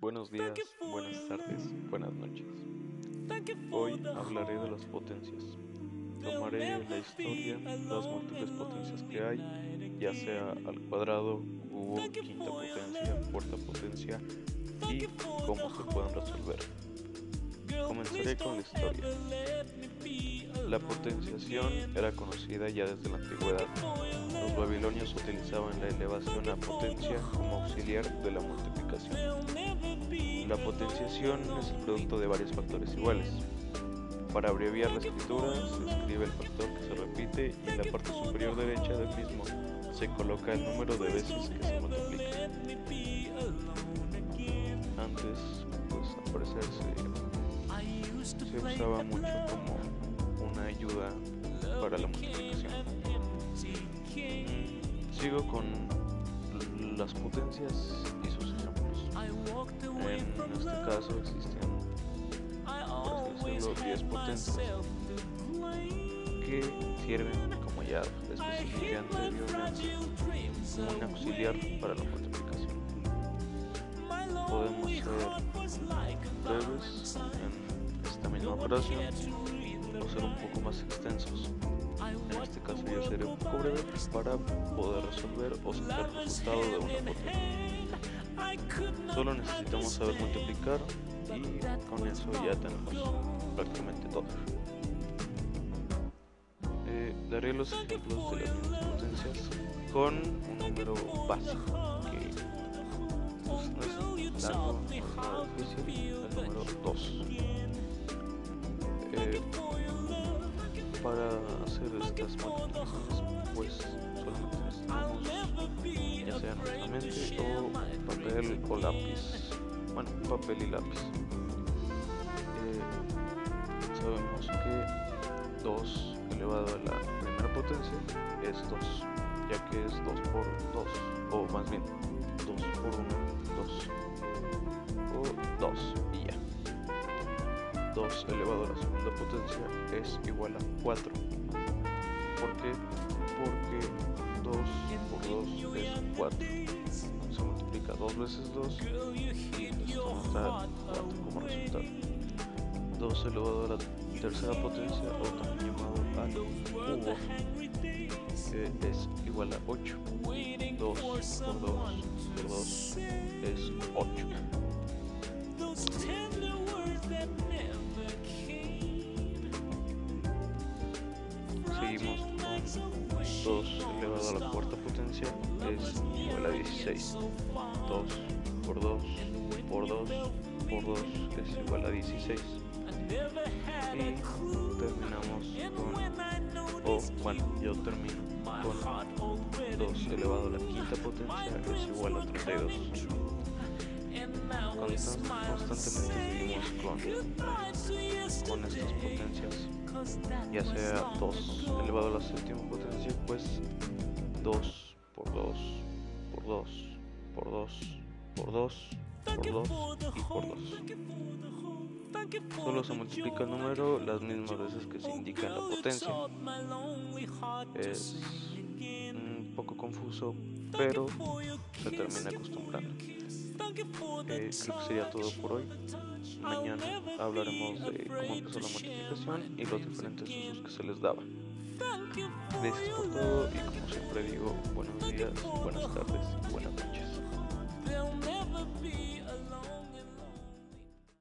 Buenos días, buenas tardes, buenas noches. Hoy hablaré de las potencias. Tomaré la historia, las múltiples potencias que hay, ya sea al cuadrado, cubo, quinta potencia, cuarta potencia y cómo se pueden resolver. Comenzaré con la historia. La potenciación era conocida ya desde la antigüedad. Los babilonios utilizaban la elevación a potencia como auxiliar de la multiplicación. La potenciación es el producto de varios factores iguales. Para abreviar la escritura se escribe el factor que se repite y en la parte superior derecha del mismo se coloca el número de veces que se multiplica. Antes, pues al parecer se, usaba mucho como una ayuda para la multiplicación. Sigo con las potencias. En este caso existen, por decirlo, 10 potencias que sirven, como ya especifiqué anteriormente, como un auxiliar para la multiplicación. Podemos ser breves en esta misma operación o ser un poco más extensos. En este caso yo seré un poco breve para poder resolver o sacar el resultado de una potencia. Solo necesitamos saber multiplicar y con eso ya tenemos prácticamente todo. Eh, daré los ejemplos de las potencias con un número básico que pues, no es es difícil, pues solamente ya sea nuestra mente o papel o lápiz. Bueno papel y lápiz. Eh, sabemos que 2 elevado a la primera potencia es 2 ya que es 2 por 2 o más bien 2 por 1 2 o 2 y ya. 2 elevado a la segunda potencia es igual a 4. ¿Por qué? Porque 2 por 2 es 4. Se multiplica 2 veces 2 y esto nos da 4 como resultado. 2 elevado a la tercera potencia o también llamado al cubo eh, es igual a 8. 2 por 2 por 2 es 8. Seguimos 2 elevado a la cuarta potencia es igual a 16. 2 por 2 por 2 por 2 es igual a 16. Y terminamos con, o bueno, yo termino con 2 elevado a la quinta potencia es igual a 32. Constantemente seguimos con, con estas potencias ya sea 2 elevado a la séptima potencia, pues 2 por 2 por 2 por 2 por 2 por 2 y por 2. Solo se multiplica el número las mismas veces que se indica la potencia. Es un poco confuso, pero se termina acostumbrando. Eh, creo que sería todo por hoy. Mañana hablaremos de cómo empezó la multiplicación y los diferentes usos que se les daba. Gracias por todo y como siempre digo, buenos días, buenas tardes buenas noches.